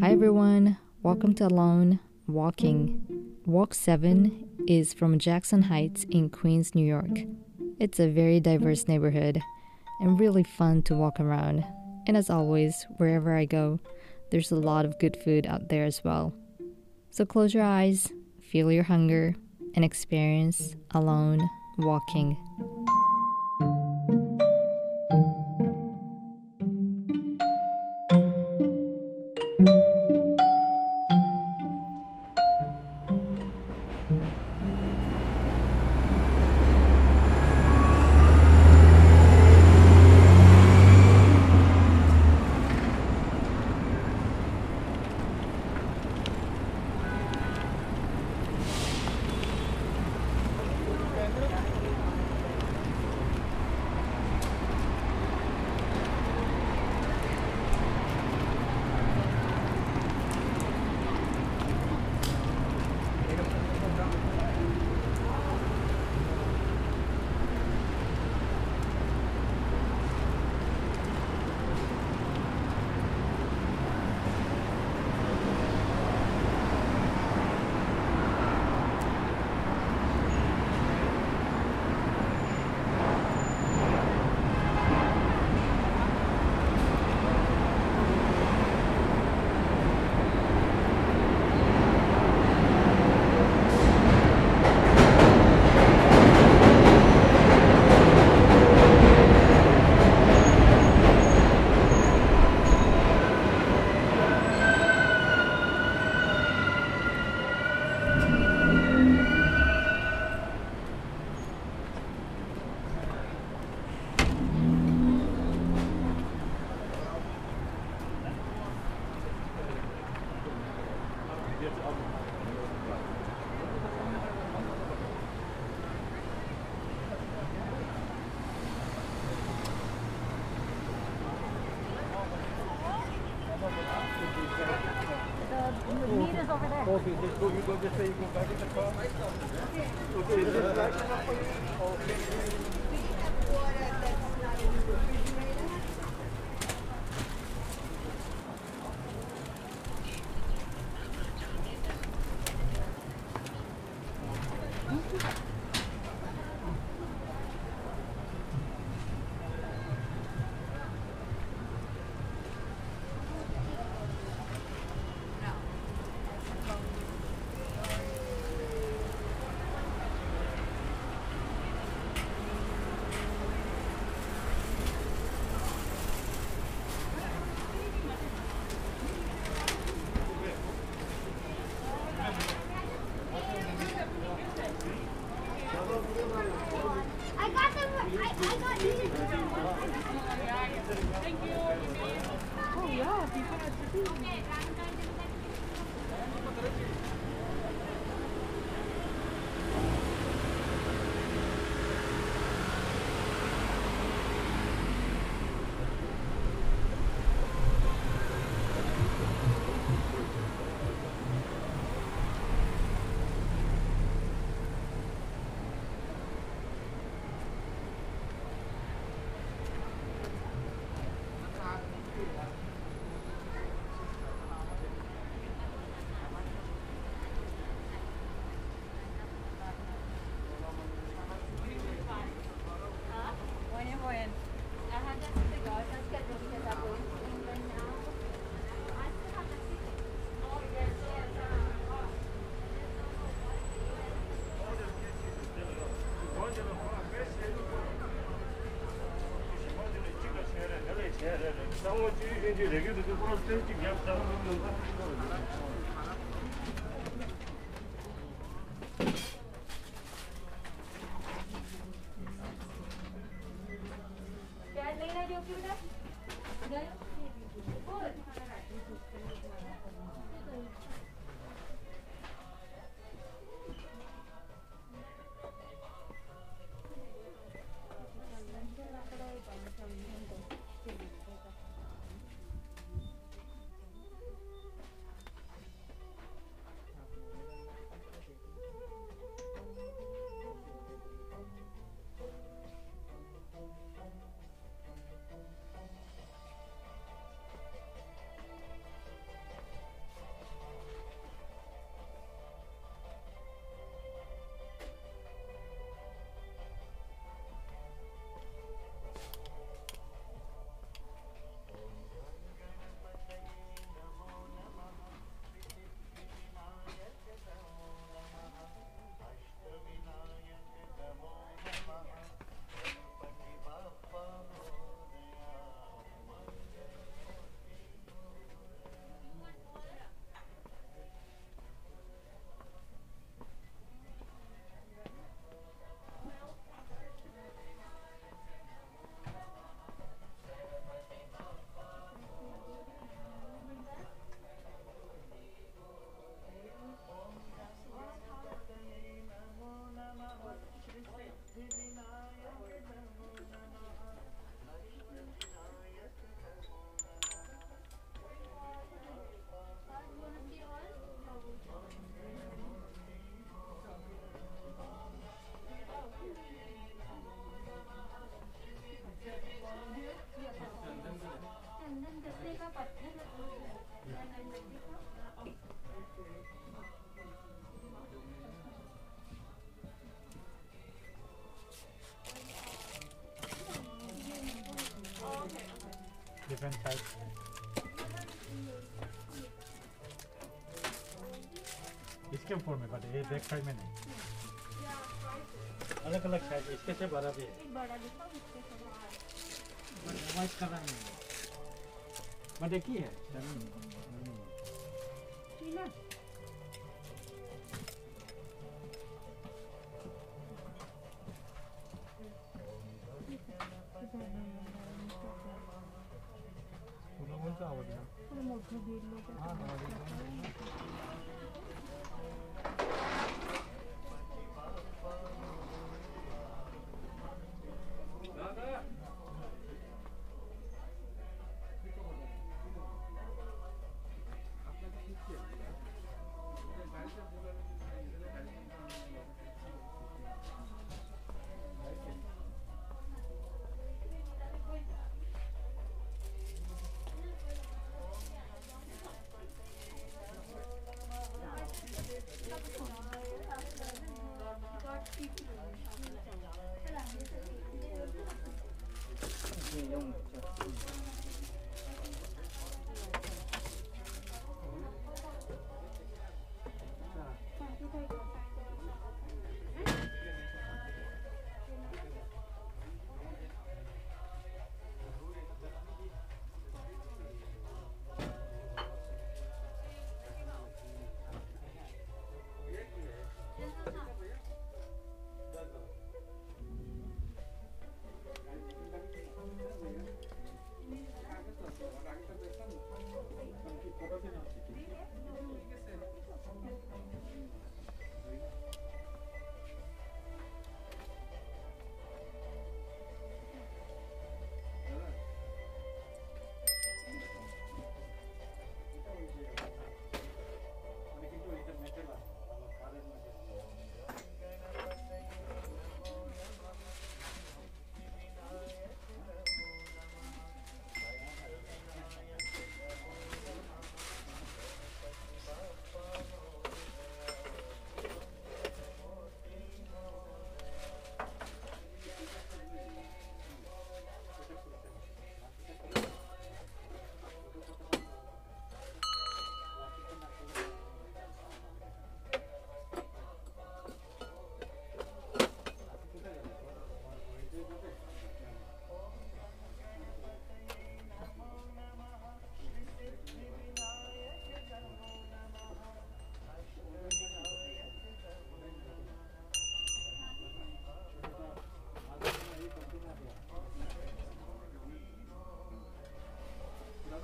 Hi everyone, welcome to Alone Walking. Walk 7 is from Jackson Heights in Queens, New York. It's a very diverse neighborhood and really fun to walk around. And as always, wherever I go, there's a lot of good food out there as well. So close your eyes, feel your hunger, and experience alone walking. go get the go back in the. 예, 예. 상호 주의 이제 레귤러 좀 풀어서 좀 약간 좀 different type. इसके ऊपर में but ये back side में नहीं अलग अलग size इसके से बड़ा भी है। वाइट कलर में बट एक ही है। ਹਿਸਾਬ ਦੇਣਾ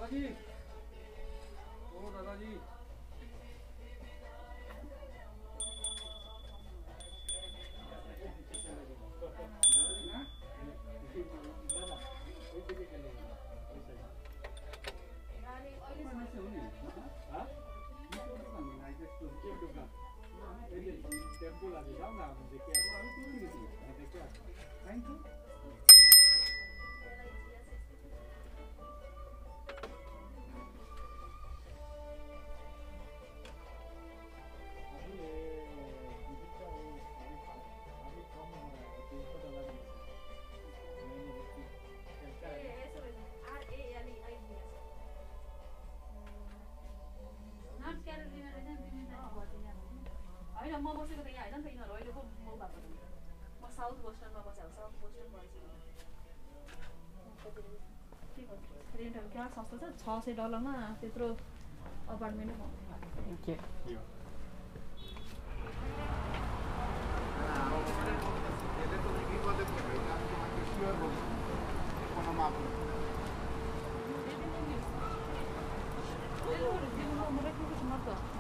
아 니. रेन्टहरू क्या सस्तो छ छ सय डलरमा त्यत्रो अपार्टमेन्टै पाउँछ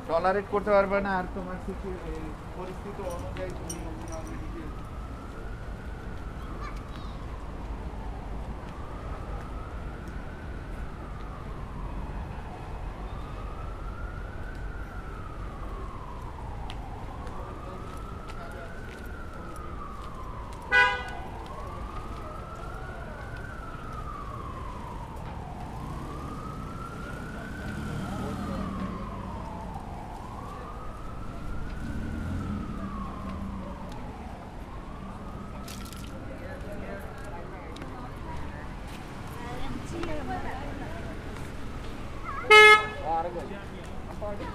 টলারেট করতে পারবে না আর তোমার সিচু- এই পরিস্থিতি অনুযায়ী তুমি Acorda.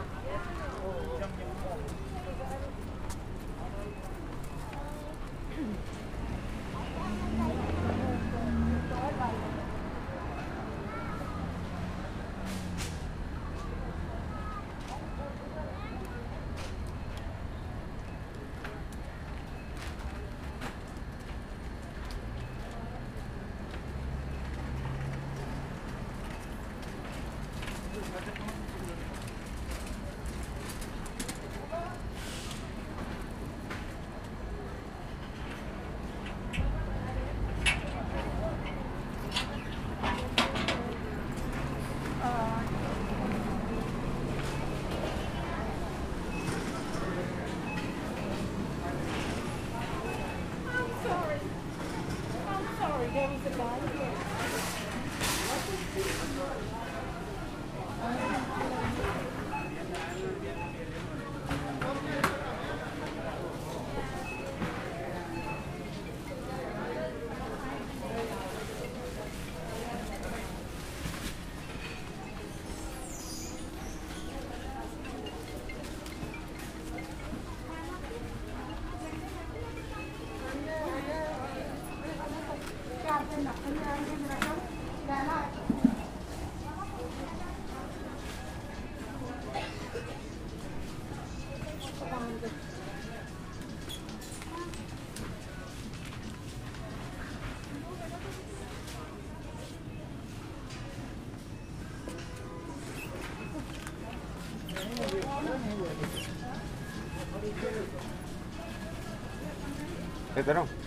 Pesqueterón.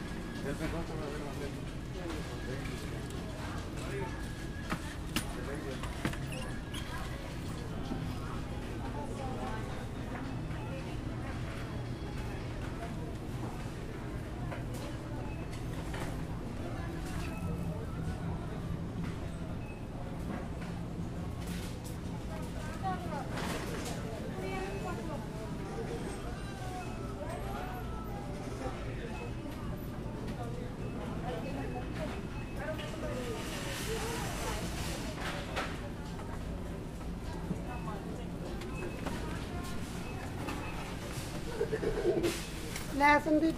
ra sân đi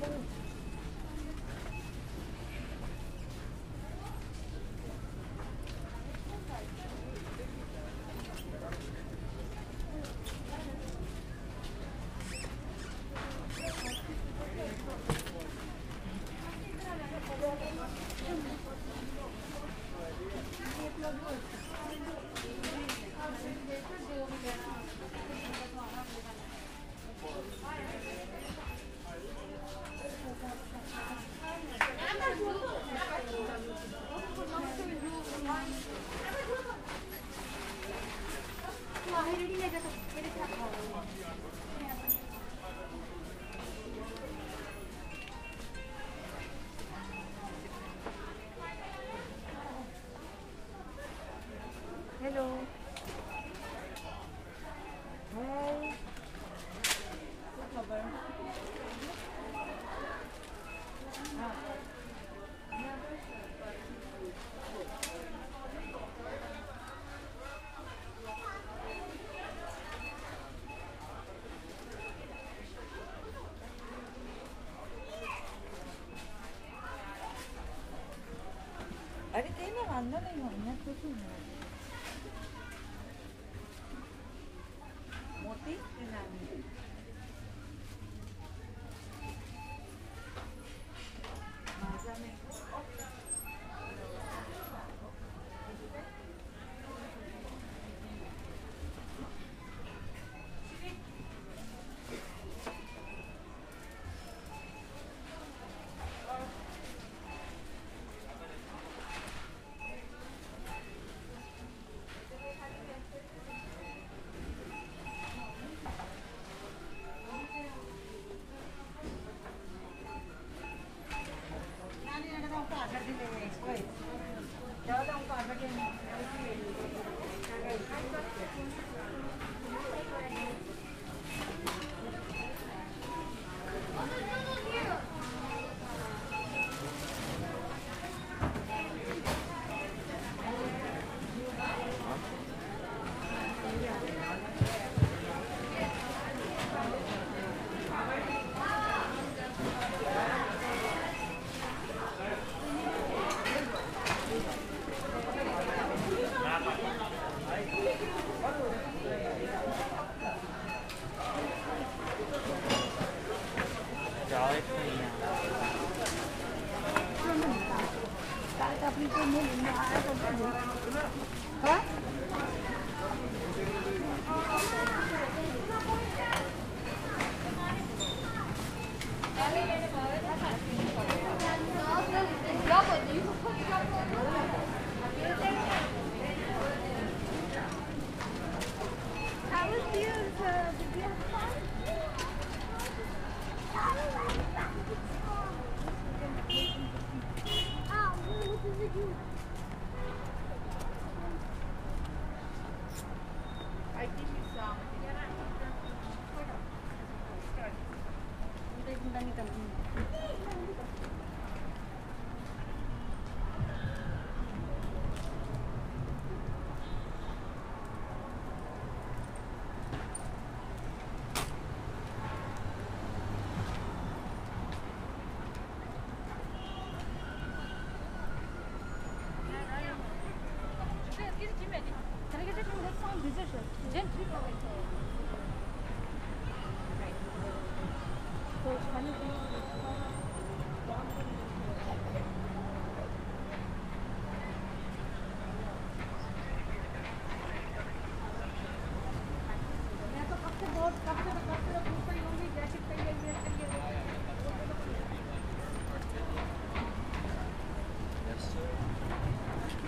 那那种应该不是吧？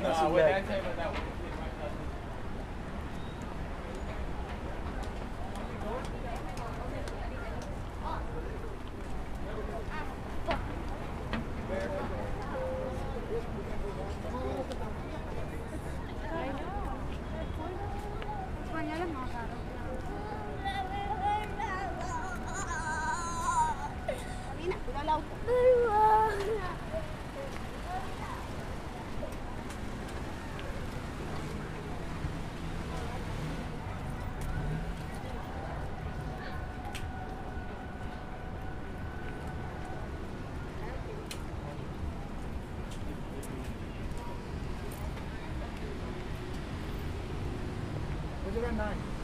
Nah, wait, I Mañana こちらない。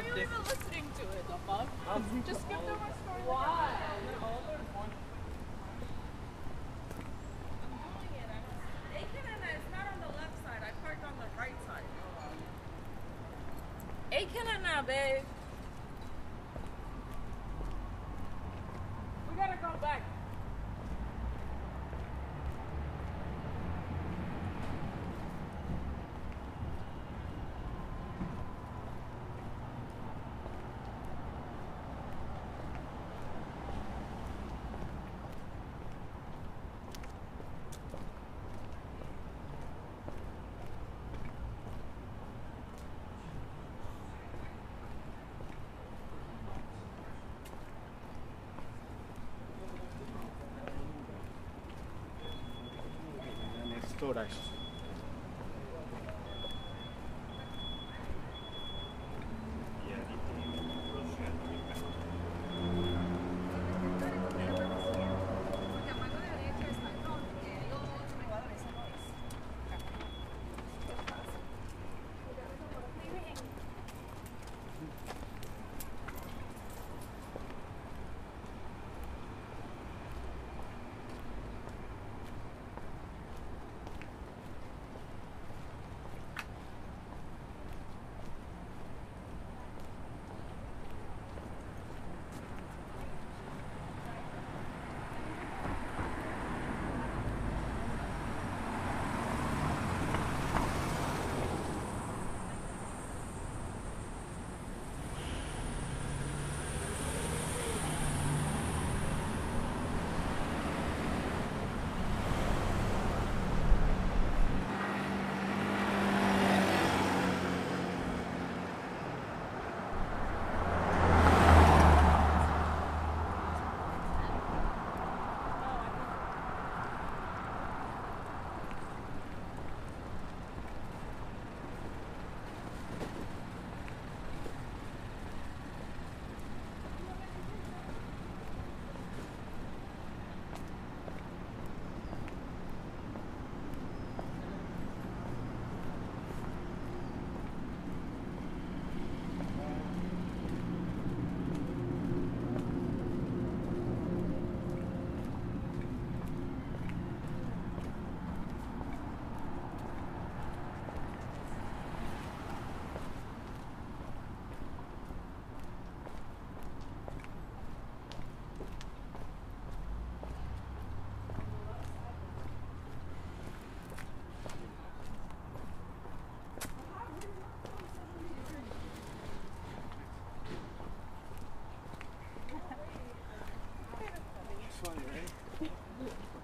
I'm not even listening to it, the fuck? Just skip my story. Why? It's not on the left side. I parked on the right side. Aikenana, babe. 将来。funny, right?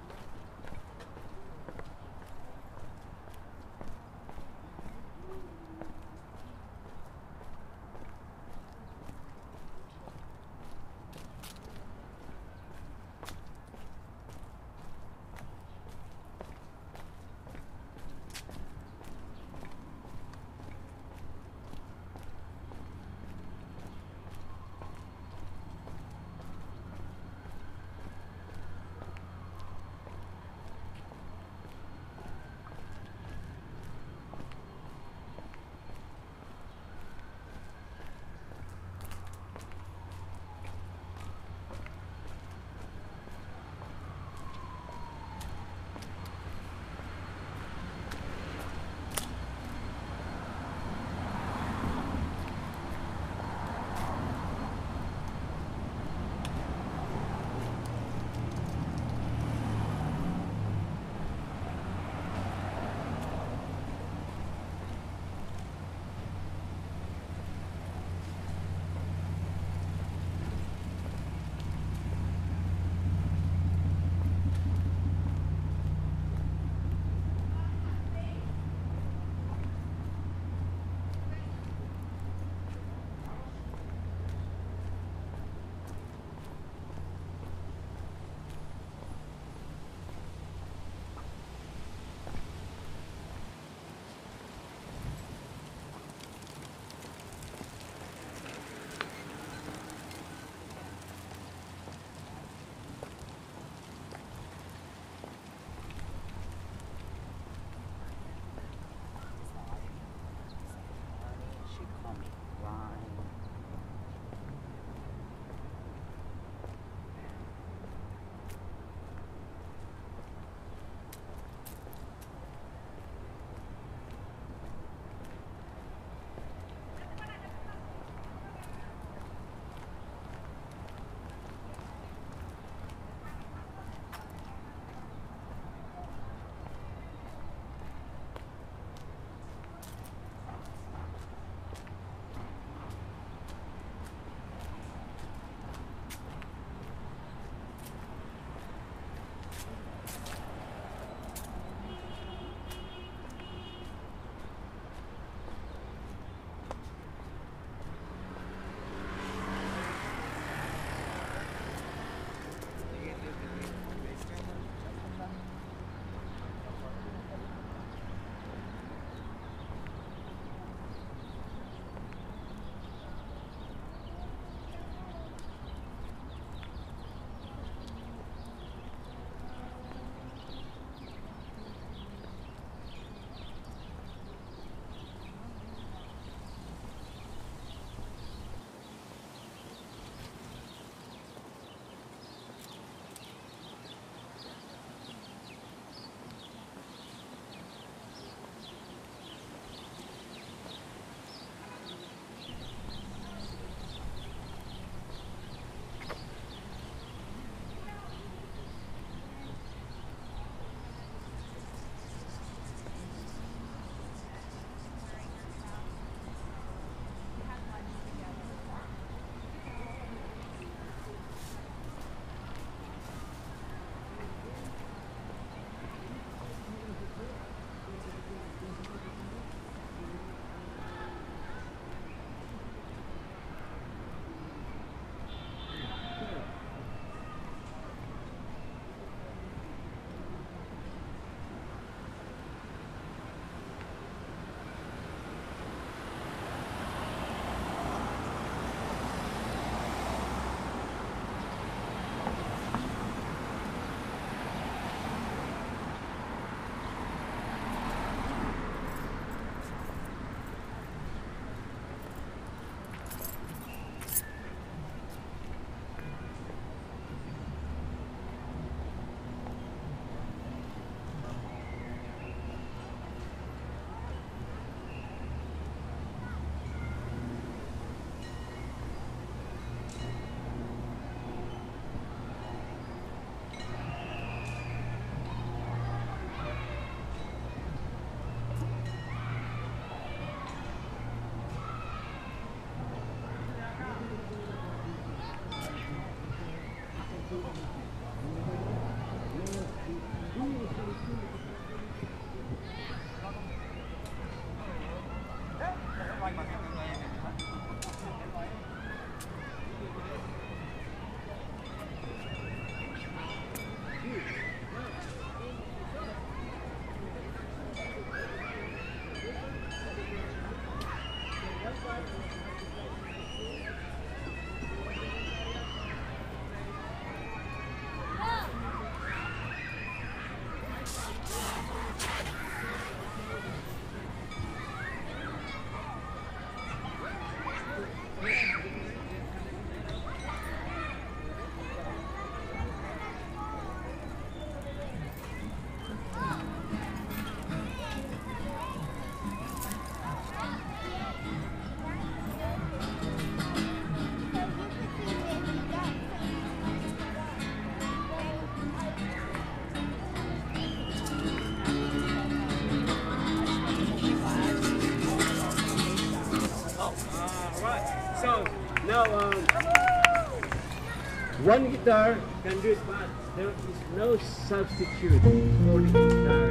Guitar can do it, but there is no substitute for the guitar.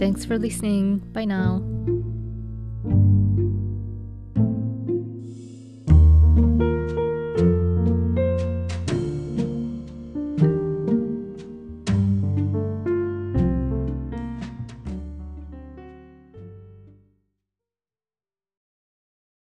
Thanks for listening. Bye now.